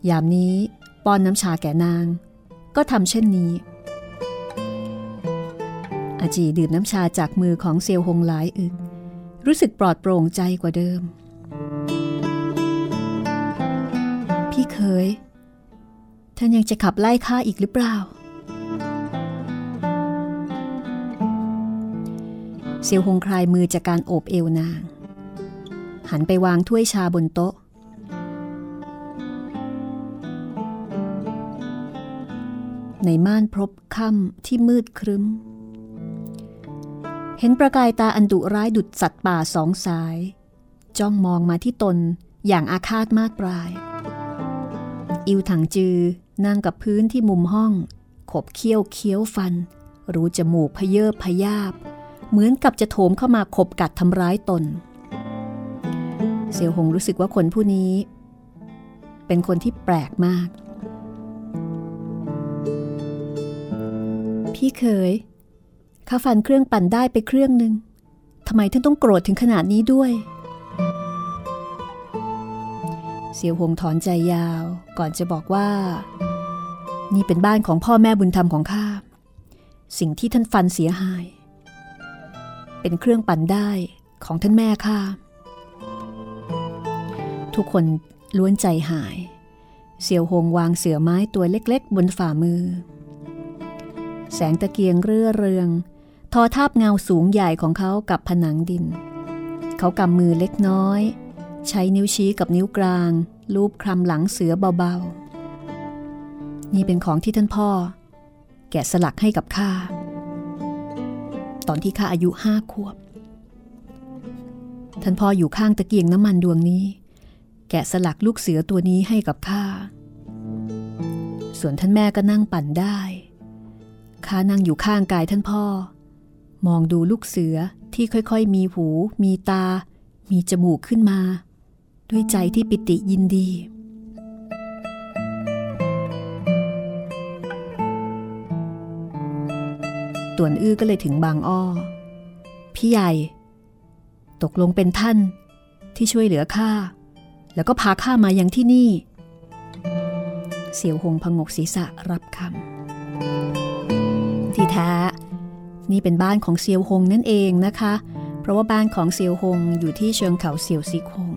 ยามนี้ป้อนน้ำชาแก่นาง ก็ทำเช่นนี้ อาจีดื่มน้ำชาจากมือของเซียวหงหลายอึก รู้สึกปลอดโปร่งใจกว่าเดิม พี่เคย ท่านยังจะขับไล่ข้าอีกหรือเปล่า เซียวหงคลายมือจากการโอบเอวนาง หันไปวางถ้วยชาบนโต๊ะ ในม่านพรบค่ำที่มืดครึ้ม เห็นประกายตาอันดุร้ายดุดสัตว์ป่าสองสาย จ้องมองมาที่ตนอย่างอาฆาตมาดปลาย อิวถังจือ นั่งกับพื้นที่มุมห้อง ขบเคี้ยวเคี้ยวฟัน รู้จมูกพเยิบพยาบ เหมือนกับจะโถมเข้ามาขบกัดทำร้ายตน เสี่ยวหงรู้สึกว่าคนผู้นี้ เป็นคนที่แปลกมาก พี่เคยข้าฟันเครื่องปั่นได้ไปเครื่องหนึ่งทำไมท่านต้องโกรธถึงขนาดนี้ด้วย เสียวหงถอนใจยาว ก่อนจะบอกว่า นี่เป็นบ้านของพ่อแม่บุญธรรมของข้า สิ่งที่ท่านฟันเสียหาย เป็นเครื่องปั่นได้ของท่านแม่ข้า ทุกคนล้วนใจหาย เสียวหงวางเสือไม้ตัวเล็กๆ บนฝ่ามือ แสงตะเกียงเรื่อเรือง ทอทาบเงาสูงใหญ่ของเขากับผนังดิน เขากำมือเล็กน้อย ใช้นิ้วชี้กับนิ้วกลาง ลูบคลำหลังเสือเบาๆ นี่เป็นของที่ท่านพ่อ แกะสลักให้กับข้า ตอนที่ข้าอายุห้าขวบ ท่านพ่ออยู่ข้างตะเกียงน้ำมันดวงนี้ แกะสลักลูกเสือตัวนี้ให้กับข้า ส่วนท่านแม่ก็นั่งปั่นได้ข้านั่งอยู่ข้างกายท่านพ่อ มองดูลูกเสือที่ค่อยๆ มีหู มีตา มีจมูกขึ้นมา ด้วยใจที่ปิติยินดี ต่วนอื้อก็เลยถึงบางอ้อ พี่ใหญ่ ตกลงเป็นท่านที่ช่วยเหลือข้า แล้วก็พาข้ามายังที่นี่ เสี่ยวหงพงกศีรษะรับคำ ที่แท้ นี่เป็นบ้านของเซียวหงนั่นเองนะคะ เพราะว่าบ้านของเซียวหงอยู่ที่เชิงเขาเซียวซิกหง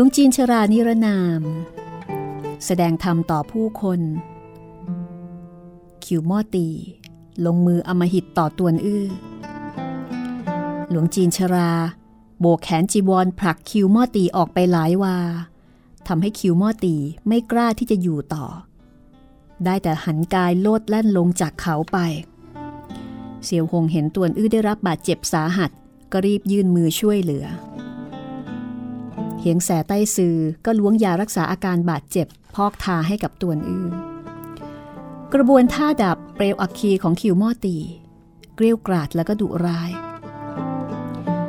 ลวงจีนชรานิรนาม แสดงธรรมต่อผู้คน คิวมอตี ลงมืออมหิตต่อตวนอื้อ หลวงจีนชรา โบกแขนจีวรผลักคิวมอตีออกไปหลายวาทำให้คิวมอตีไม่กล้าที่จะอยู่ต่อ ได้แต่หันกายโลดแล่นลงจากเขาไป เสี่ยวหงเห็นตวนอื้อได้รับบาดเจ็บสาหัส ก็รีบยื่นมือช่วยเหลือ เฮียงแสใต้ซือก็ล้วงยารักษาอาการบาดเจ็บ พอกทาให้กับตัวอื้อกระบวนท่าดับเปลวอัคคีของคิวมอตี เกลียวกราดแล้วก็ดุร้าย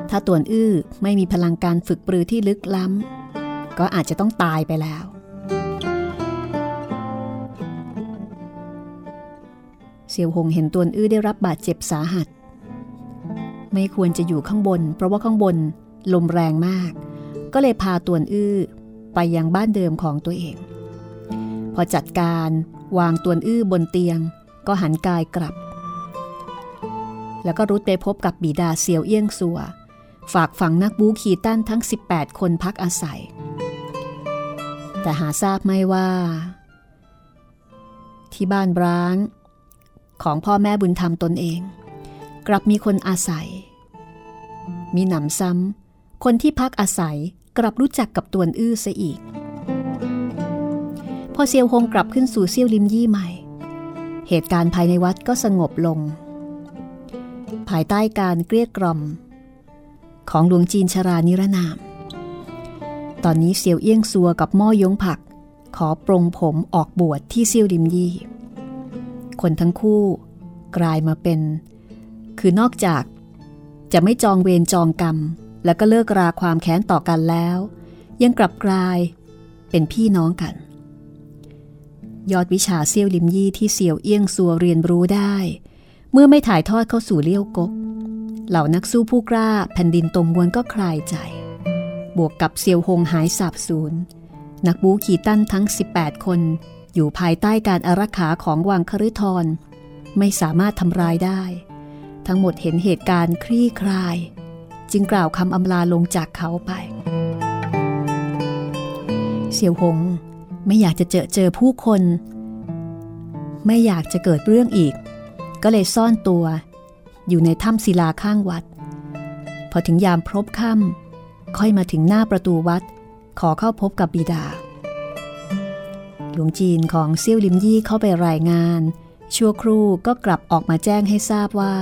ถ้าตัวอื้อไม่มีพลังการฝึกปรือที่ลึกล้ำ ก็อาจจะต้องตายไปแล้ว เสี่ยวหงเห็นตัวอื้อได้รับบาดเจ็บสาหัส ไม่ควรจะอยู่ข้างบน เพราะว่าข้างบนลมแรงมาก ก็เลยพาตวนอื้อไปยังบ้านเดิมของตัวเอง พอจัดการวางตวนอื้อบนเตียง ก็หันกายกลับ แล้วก็รุดไปพบกับบิดาเซียวเอี้ยงสัว ฝากฝังนักบูขี่ต้านทั้ง 18 คนพักอาศัย แต่หาทราบไม่ว่า ที่บ้านร้าง ของพ่อแม่บุญธรรมตนเอง กลับมีคนอาศัย มีหนำซ้ำ คนที่พักอาศัยกลับรู้จักกับตวนอื้อซะอีก พอเซียวฮงกลับขึ้นสู่เซี่ยวลิมยี่ใหม่ เหตุการณ์ภายในวัดก็สงบลง ภายใต้การเกลี้ยกล่อม ของหลวงจีนชรานิรนาม ตอนนี้เซียวเอี้ยงซัวกับม่อยงผัก ขอปรงผมออกบวชที่เซี่ยวลิมยี่ คนทั้งคู่กลายมาเป็น คือนอกจากจะไม่จองเวรจองกรรม แล้วก็เลิกราความแค้นต่อกันแล้ว ยังกลับกลายเป็นพี่น้องกัน ยอดวิชาเซี่ยวลิมยี่ที่เสี่ยวเอี้ยงซัวเรียนรู้ได้ เมื่อไม่ถ่ายทอดเข้าสู่เลี้ยวกก เหล่านักสู้ผู้กล้าแผ่นดินตรงมวนก็คลายใจ บวกกับเซียวหงหายสาบสูญนักบูขี่ตั้นทั้ง 18 คน อยู่ภายใต้การอารักขาของวังคฤทรไม่สามารถทำร้ายได้ ทั้งหมดเห็นเหตุการณ์คลี่คลาย จึงกล่าวคำอำลาลงจากเขาไป เสี่ยวหงไม่อยากจะเจอเจอผู้คน ไม่อยากจะเกิดเรื่องอีก ก็เลยซ่อนตัว อยู่ในถ้ำศิลาข้างวัด พอถึงยามพบค่ำค่อยมาถึงหน้าประตูวัด ขอเข้าพบกับบิดา หลวงจีนของเซี่ยวลิมยี่เข้าไปรายงาน ชั่วครู่ก็กลับออกมาแจ้งให้ทราบว่า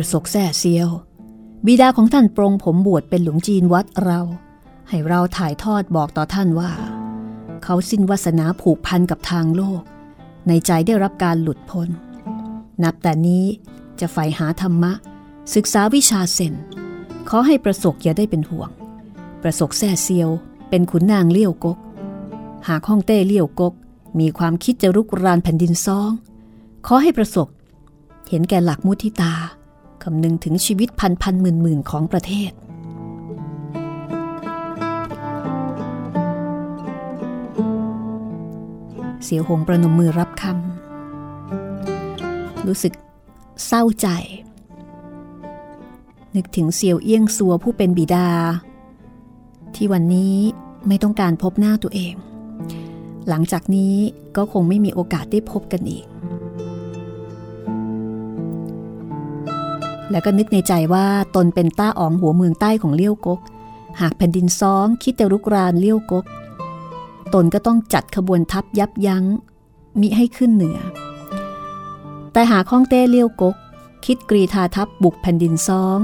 ประสกแส่เซียว บิดาของท่านปรงผมบวชเป็นหลวงจีนวัดเรา ให้เราถ่ายทอดบอกต่อท่านว่า เขาสิ้นวาสนาผูกพันกับทางโลก ในใจได้รับการหลุดพ้น นับแต่นี้จะใฝ่หาธรรมะ ศึกษาวิชาเซนขอให้ประสกอย่าได้เป็นห่วง ประสกแซ่เซียว เป็นขุนนางเลี้ยวกก หากห้องเต้เลี้ยวกก มีความคิดจะรุกรานแผ่นดินซอง ขอให้ประสบเห็นแก่หลักมุทิตา คำนึงถึงชีวิตพันพันหมื่นหมื่นของประเทศ เสียวหงประนมมือรับคำรู้สึกเศร้าใจ นึกถึงเซียวเอี้ยงซัวผู้เป็นบิดา ที่วันนี้ไม่ต้องการพบหน้าตัวเอง หลังจากนี้ก็คงไม่มีโอกาสได้พบกันอีก แล้วก็นึกในใจว่าตนเป็นต้าอ๋องหัวเมืองใต้ของเลี้ยวกก หากแผ่นดินซ้องคิดแต่รุกรานเลี้ยวกก ตนก็ต้องจัดขบวนทัพยับยั้ง มิให้ขึ้นเหนือ แต่หากข้องเต้เลี้ยวกก คิดกรีธาทัพบุกแผ่นดินซ้อง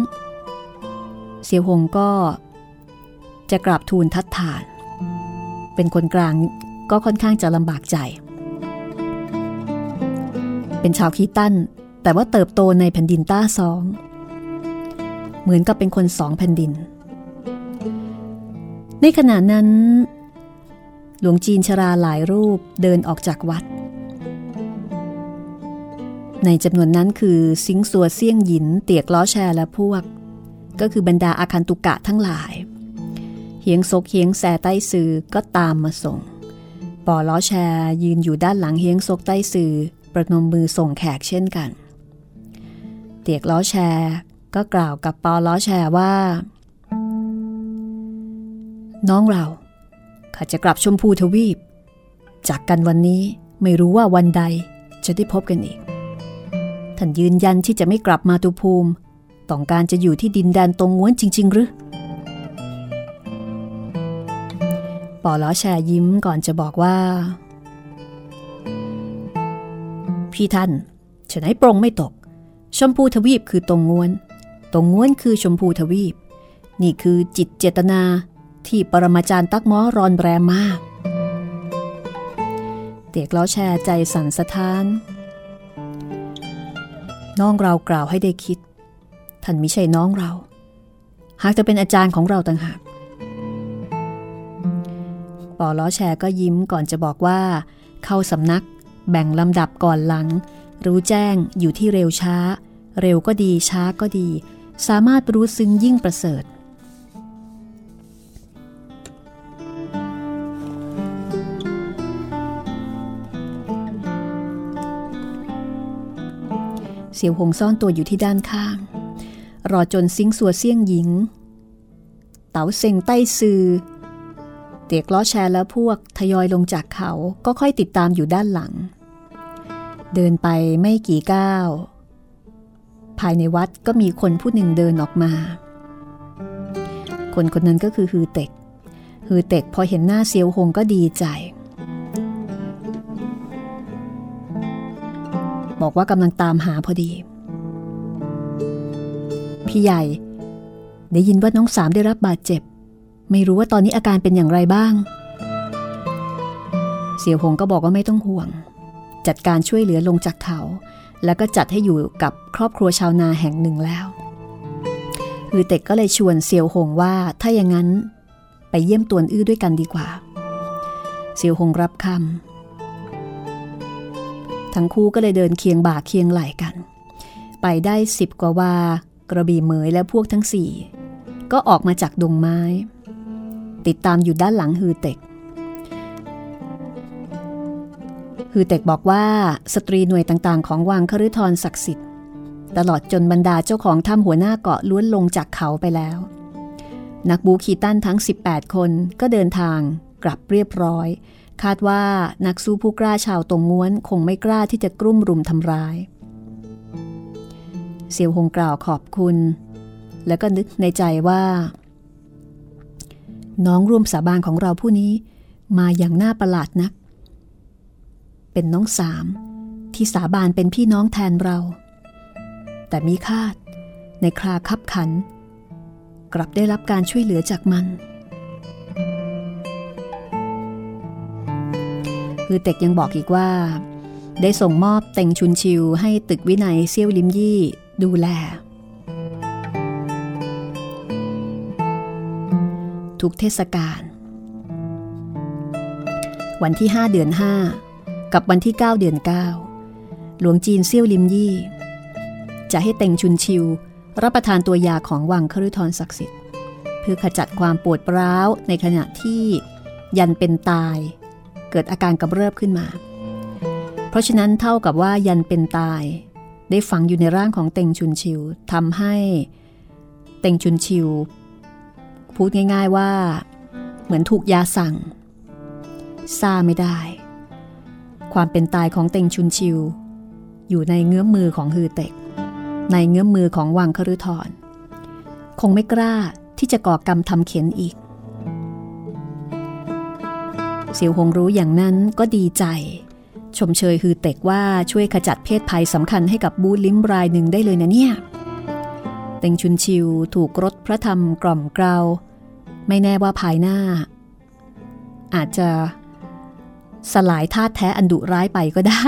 เสียวหงก็ จะกราบทูลทัดทาน เป็นคนกลางก็ค่อนข้างจะลำบากใจ เป็นชาวคีตัน แต่ว่าเติบโตในแผ่นดินต้าซอง เหมือนกับเป็นคนสองแผ่นดิน ในขณะนั้น หลวงจีนชราหลายรูปเดินออกจากวัด ในจำนวนนั้นคือสิงสัวเซี่ยงหยิน เตียกล้อแชร์และพวก ก็คือบรรดาอาคันตุกะทั้งหลายเฮียงซกเฮียงแสใต้ซือก็ตามมาส่งปอล้อแชร์ยืนอยู่ด้านหลังเฮียงซกใต้ซือประนมมือส่งแขกเช่นกัน เตียกล้อแชร์ ก็กล่าวกับปอล้อแชร์ว่า น้องเราข้าจะกลับชมพูทวีป จากกันวันนี้ไม่รู้ว่าวันใดจะได้พบกันอีก ท่านยืนยันที่จะไม่กลับมาตุภูมิ ต้องการจะอยู่ที่ดินแดนตรงง้วนจริง ๆ หรือปอล้อแชร์ยิ้มก่อนจะบอกว่า พี่ท่านฉะไหนปรงไม่ตก ชมพูทวีปคือตรงง้วน ตรงง้วนคือชมพูทวีป นี่คือจิตเจตนาที่ปรมาจารย์ตักม้อรอนแรมมาก เด็กล้อแชร์ใจสั่นสะท้าน น้องเรากล่าวให้ได้คิด ท่านม่ใช่น้องเรา หากจะเป็นอาจารย์ของเราต่างหากปอล้อแชร์ก็ยิ้มก่อนจะบอกว่า เข้าสำนัก แบ่งลำดับก่อนหลัง รู้แจ้งอยู่ที่เร็วช้า เร็วก็ดีช้าก็ดี สามารถรู้ซึ้งยิ่งประเสริฐ เสียวหงซ่อนตัวอยู่ที่ด้านข้าง รอจนซิงสัวเซี่ยงหญิง เต๋าเซ็งใต้ซือเตียกล้อแชร์และพวกทยอยลงจากเขาก็ค่อยติดตามอยู่ด้านหลัง เดินไปไม่กี่ก้าวายในวัดก็มีคนผู้หนึ่งเดินออกมา คนคนนั้นก็คือฮือเต็กฮือเต็กพอเห็นหน้าเซียวหงก็ดีใจ บอกว่ากำลังตามหาพอดี พี่ใหญ่ ได้ยินว่าน้องสามได้รับบาดเจ็บ ไม่รู้ว่าตอนนี้อาการเป็นอย่างไรบ้าง เสี่ยวหงก็บอกว่าไม่ต้องห่วง จัดการช่วยเหลือลงจากเขา แล้วก็จัดให้อยู่กับครอบครัวชาวนาแห่งหนึ่งแล้วฮือเต็กก็เลยชวนเสี่ยวหงว่าถ้าอย่างนั้นไปเยี่ยมตวนอื้อด้วยกันดีกว่าเสี่ยวหงรับคำทั้งคู่ก็เลยเดินเคียงบ่าเคียงไหล่กัน ไปได้สิบกว่าวา กระบี่เหมยและพวกทั้งสี่ก็ออกมาจากดงไม้ ติดตามอยู่ด้านหลังฮือเต็ก ฮือเต็กบอกว่าสตรีหน่วยต่างๆ ของวังคฤทรศักดิ์สิทธิ์ตลอดจนบรรดาเจ้าของถ้ำหัวหน้าเกาะล้วนลงจากเขาไปแล้ว นักบูคีตันทั้ง 18 คนก็เดินทางกลับเรียบร้อย คาดว่านักสู้ผู้กล้าชาวตรงง้วนคงไม่กล้าที่จะกลุ่มรุมทำร้าย เสี่ยวหงกล่าวขอบคุณ แล้วก็นึกในใจว่า น้องร่วมสาบานของเราผู้นี้มาอย่างน่าประหลาดนัก เป็นน้องสามที่สาบานเป็นพี่น้องแทนเรา แต่มีคาดในคราคับขัน กลับได้รับการช่วยเหลือจากมันคือเต็กยังบอกอีกว่า ได้ส่งมอบเต็งชุนชิวให้ตึกวินัยเซี่ยวลิมยี่ดูแล ทุกเทศกาลวันที่ 5 เดือน 5 กับวันที่ 9 เดือน 9 หลวงจีนเซี่ยวลิมยี่ จะให้เต็งชุนชิว รับประทานตัวยาของวังคฤทรศักดิ์สิทธิ์ เพื่อขจัดความปวดร้าวในขณะที่ยันเป็นตาย เกิดอาการกำเริบขึ้นมา เพราะฉะนั้นเท่ากับว่ายันเป็นตาย ได้ฝังอยู่ในร่างของเต็งชุนชิวทำให้เต็งชุนชิว พูดง่าย ๆว่า เหมือนถูกยาสั่งซาไม่ได้ ความเป็นตายของเต็งชุนชิว อยู่ในเงื้อมมือของฮือเต็ก ในเงื้อมมือของวังคฤทรคงไม่กล้าที่จะก่อกรรมทำเข็นอีก เสียวหงรู้อย่างนั้นก็ดีใจ ชมเชยฮือเต็กว่าช่วยขจัดเพศภัยสำคัญให้กับบูลิมรายหนึ่งได้เลยนะเนี่ยเต็งชุนชิวถูกรถพระธรรมกล่อมเกลาไม่แน่ว่าภายหน้า อาจจะ สลายธาตุแท้อันดุร้ายไปก็ได้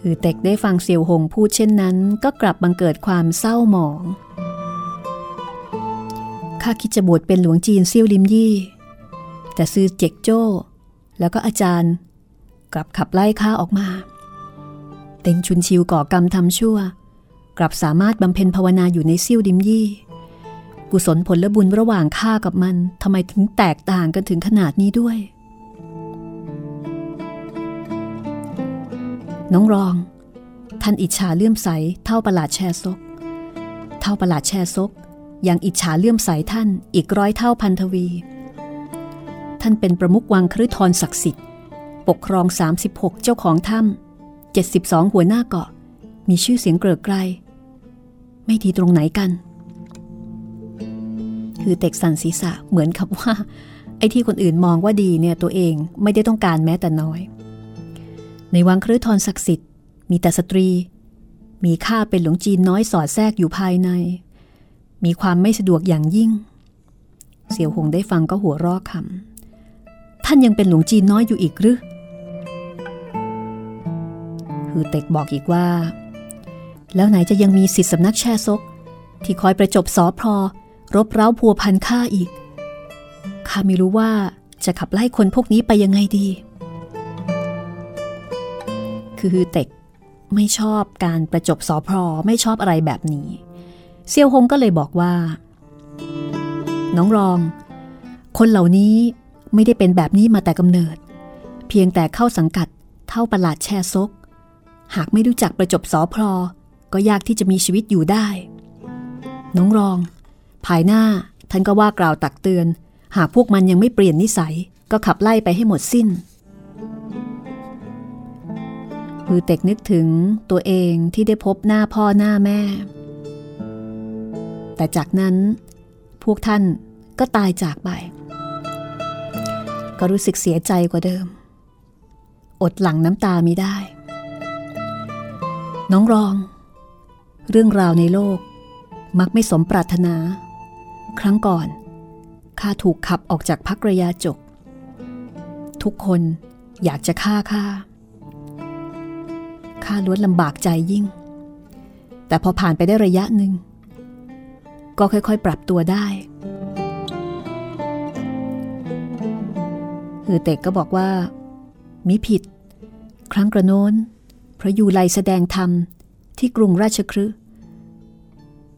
ฮือเต็กได้ฟังเซียวหงพูดเช่นนั้น ก็กลับบังเกิดความเศร้าหมอง ข้าคิดจะบวชเป็นหลวงจีนเซี่ยวลิมยี่ แต่ซื้อเจ็กโจ้ แล้วก็อาจารย์ กลับขับไล่ข้าออกมา เต็งชุนชิวก่อกรรมทำชั่ว กลับสามารถบำเพ็ญภาวนาอยู่ในเซี่ยวลิมยี่ กุศลผลและบุญระหว่างข้ากับมันทำไมถึงแตกต่างกันถึงขนาดนี้ด้วย น้องรอง ท่านอิจฉาเลื่อมใสเท่าประหลาดแชซก เท่าประหลาดแชซก ยังอิจฉาเลื่อมใสท่านอีกร้อยเท่าพันทวี ท่านเป็นประมุขวังครุทรศักดิ์สิทธิ์ ปกครอง 36 เจ้าของถ้ำ72 หัวหน้าเกาะ มีชื่อเสียงเกลือไกล ไม่ดีตรงไหนกัน คือเต็กสันศีรษะเหมือนกับว่า ไอ้ที่คนอื่นมองว่าดีเนี่ยตัวเองไม่ได้ต้องการแม้แต่น้อย ในวังครุทรศักดิ์สิทธิ์ มีแต่สตรี มีข้าเป็นหลวงจีนน้อยสอดแทรกอยู่ภายใน มีความไม่สะดวกอย่างยิ่ง เสี่ยวหงได้ฟังก็หัวรอกคำท่านยังเป็นหลวงจีนน้อยอยู่อีกหรือฮือเต็กบอกอีกว่า แล้วไหนจะยังมีสิทธิสำนักแช่ซก ที่คอยประจบสอพร รบเร้าพัวพันข้าอีก ข้าไม่รู้ว่าจะขับไล่คนพวกนี้ไปยังไงดี คือเต็กไม่ชอบการประจบสอพรไม่ชอบอะไรแบบนี้ เซียวฮงก็เลยบอกว่า น้องรอง คนเหล่านี้ไม่ได้เป็นแบบนี้มาแต่กำเนิด เพียงแต่เข้าสังกัดเท่าประหลาดแช่ซก หากไม่รู้จักประจบสอพรก็ยากที่จะมีชีวิตอยู่ได้ น้องรอง ภายหน้าท่านก็ว่ากล่าวตักเตือน หากพวกมันยังไม่เปลี่ยนนิสัยก็ขับไล่ไปให้หมดสิ้น มือเต็กนึกถึงตัวเองที่ได้พบหน้าพ่อหน้าแม่ แต่จากนั้นพวกท่านก็ตายจากไป ก็รู้สึกเสียใจกว่าเดิม อดหลังน้ำตาไม่ได้ น้องรอง เรื่องราวในโลกมักไม่สมปรารถนา ครั้งก่อนข้าถูกขับออกจากพักระยาจก ทุกคนอยากจะฆ่าข้าข้าล้วนลำบากใจยิ่ง แต่พอผ่านไปได้ระยะหนึ่ง ก็ค่อยๆ ปรับตัวได้ฮือเต็กก็บอกว่า มิผิด ครั้งกระโน้น พระยูไลแสดงธรรมที่กรุงราชครึ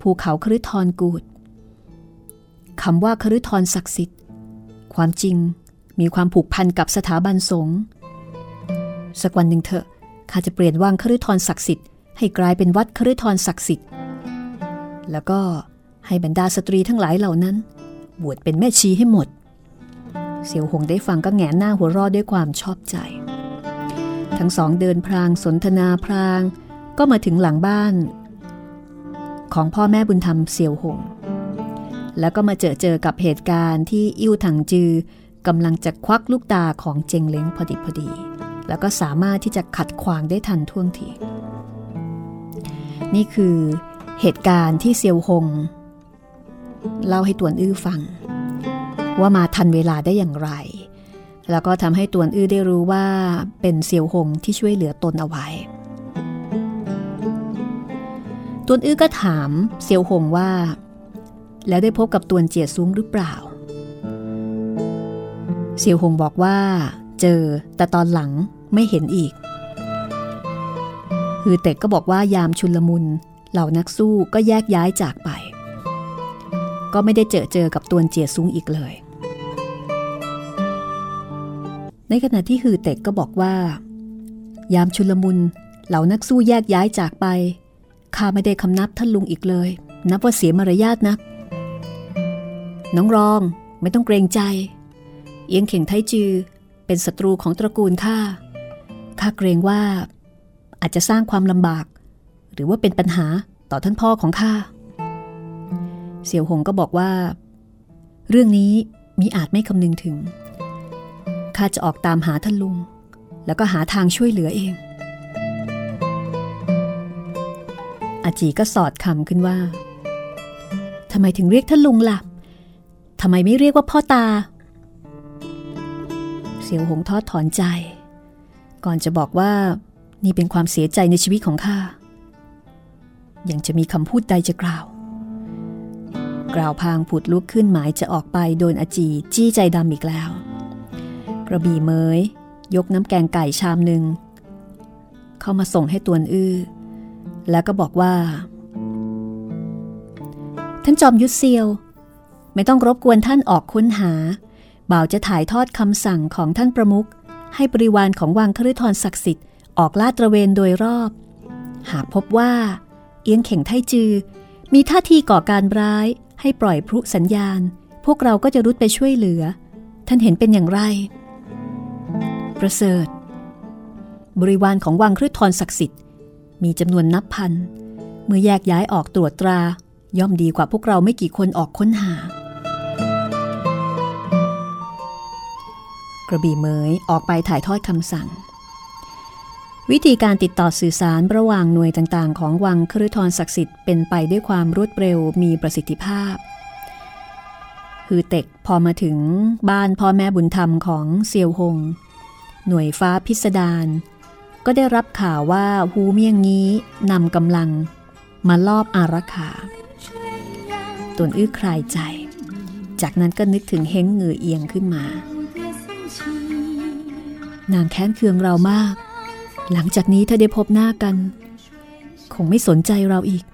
ภูเขาครึทรกูด คำว่าครึทรศักดิ์สิทธิ์ ความจริงมีความผูกพันกับสถาบันสงฆ์สักวันหนึ่งเถอะข้าจะเปลี่ยนวังคฤทรศักดิ์สิทธิ์ให้กลายเป็นวัดคฤทรศักดิ์สิทธิ์ แล้วก็ให้บรรดาสตรีทั้งหลายเหล่านั้น บวชเป็นแม่ชีให้หมด เสี่ยวหงได้ฟังก็แงหน้าหัวรอดด้วยความชอบใจ ทั้งสองเดินพรางสนทนาพราง ก็มาถึงหลังบ้าน ของพ่อแม่บุญธรรมเสี่ยวหง แล้วก็มาเจอเจอกับเหตุการณ์ที่อิ่วถังจือกำลังจะควักลูกตาของเจงเล้งพอดิพอดี แล้วก็สามารถที่จะขัดขวางได้ทันท่วงที นี่คือเหตุการณ์ที่เซียวหง เล่าให้ตวนอื้อฟัง ว่ามาทันเวลาได้อย่างไร แล้วก็ทำให้ตวนอื้อได้รู้ว่าเป็นเซียวหงที่ช่วยเหลือตนเอาไว้ตวนอื้อก็ถามเซียวหงว่า แล้วได้พบกับตวนเจียซุ้งหรือเปล่าเซียวหงบอกว่า เจอแต่ตอนหลังไม่เห็นอีก ฮือเต็กก็บอกว่ายามชุลมุน เหล่านักสู้ก็แยกย้ายจากไป ก็ไม่ได้เจอเจอกับตวนเจียซุ้งอีกเลย ในขณะที่ฮือเต็กก็บอกว่า ยามชุลมุนเหล่านักสู้แยกย้ายจากไปข้าไม่ได้คำนับท่านลุงอีกเลย นับว่าเสียมารยาทนัก น้องรองไม่ต้องเกรงใจ เอียงเข่งไทจือเป็นศัตรูของตระกูลข้า ข้าเกรงว่า อาจจะสร้างความลำบาก หรือว่าเป็นปัญหาต่อท่านพ่อของข้า เสี่ยวหงก็บอกว่า เรื่องนี้มิอาจไม่คำนึงถึง ข้าจะออกตามหาท่านลุง แล้วก็หาทางช่วยเหลือเอง อาจีก็สอดคำขึ้นว่าทำไมถึงเรียกท่านลุงล่ะ ทำไมไม่เรียกว่าพ่อตา เสียวหงทอดถอนใจ ก่อนจะบอกว่านี่เป็นความเสียใจในชีวิตของข้ายังจะมีคำพูดใดจะกล่าวกราวพางผุดลุกขึ้นหมายจะออกไปโดนอาจีจี้ใจดำอีกแล้ว กระบี่เมยยกน้ำแกงไก่ชามหนึ่ง เข้ามาส่งให้ตวนอื้อ แล้วก็บอกว่า ท่านจอมยุทธเซียว ไม่ต้องรบกวนท่านออกค้นหา บ่าวจะถ่ายทอดคำสั่งของท่านประมุขให้บริวารของวังคฤทรศักดิ์สิทธิ์ออกลาดตระเวนโดยรอบ หากพบว่า เอียงเข่งไทจือ มีท่าทีก่อการร้ายให้ปล่อยพลุสัญญาณ พวกเราก็จะรุดไปช่วยเหลือ ท่านเห็นเป็นอย่างไร ประเสริฐ บริวารของวังคฤทรศักดิ์สิทธิ์ มีจำนวนนับพัน เมื่อแยกย้ายออกตรวจตราย่อมดีกว่าพวกเราไม่กี่คนออกค้นหา ระบี่เมยออกไปถ่ายทอดคำสั่ง วิธีการติดต่อสื่อสารระหว่างหน่วยต่างๆ ของวังคฤทรศักดิ์สิทธิ์เป็นไปด้วยความรวดเร็วมีประสิทธิภาพคือเต็กพอมาถึงบ้านพ่อแม่บุญธรรมของเซียวหง หน่วยฟ้าพิสดารก็ได้รับข่าวว่าฮูเมียงงี้นำกำลังมาลอบอารักขาตนอื้อคลายใจ จากนั้นก็นึกถึงเฮงเงือเอียงขึ้นมา นางแค้นเคืองเรามาก หลังจากนี้ถ้าได้พบหน้ากัน คงไม่สนใจเราอีก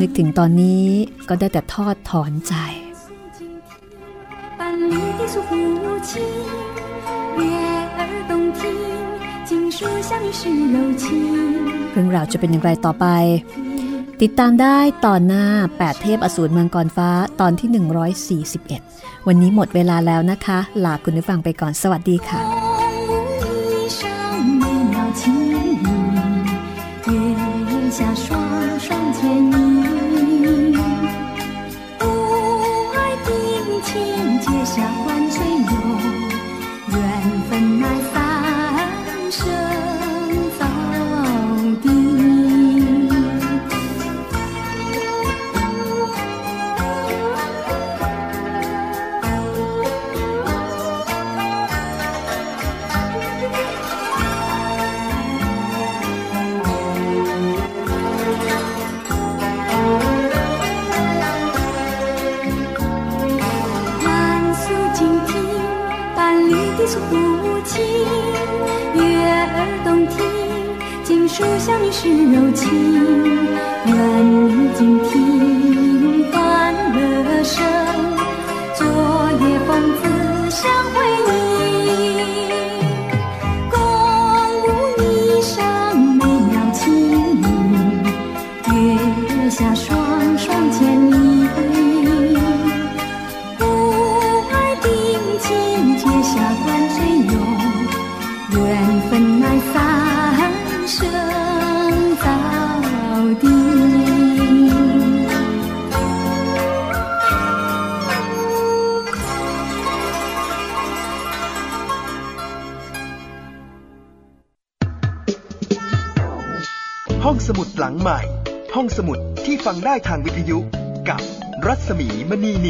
นึกถึงตอนนี้ก็ได้แต่ทอดถอนใจ เรื่องราวจะเป็นอย่างไรต่อไป ติดตามได้ตอนหน้า 8 เทพอสูรมังกรฟ้าตอนที่ 141 วันนี้หมดเวลาแล้วนะคะ ลาคุณผู้ฟังไปก่อนสวัสดีค่ะ 下双双牵引，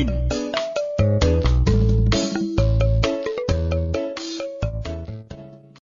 ง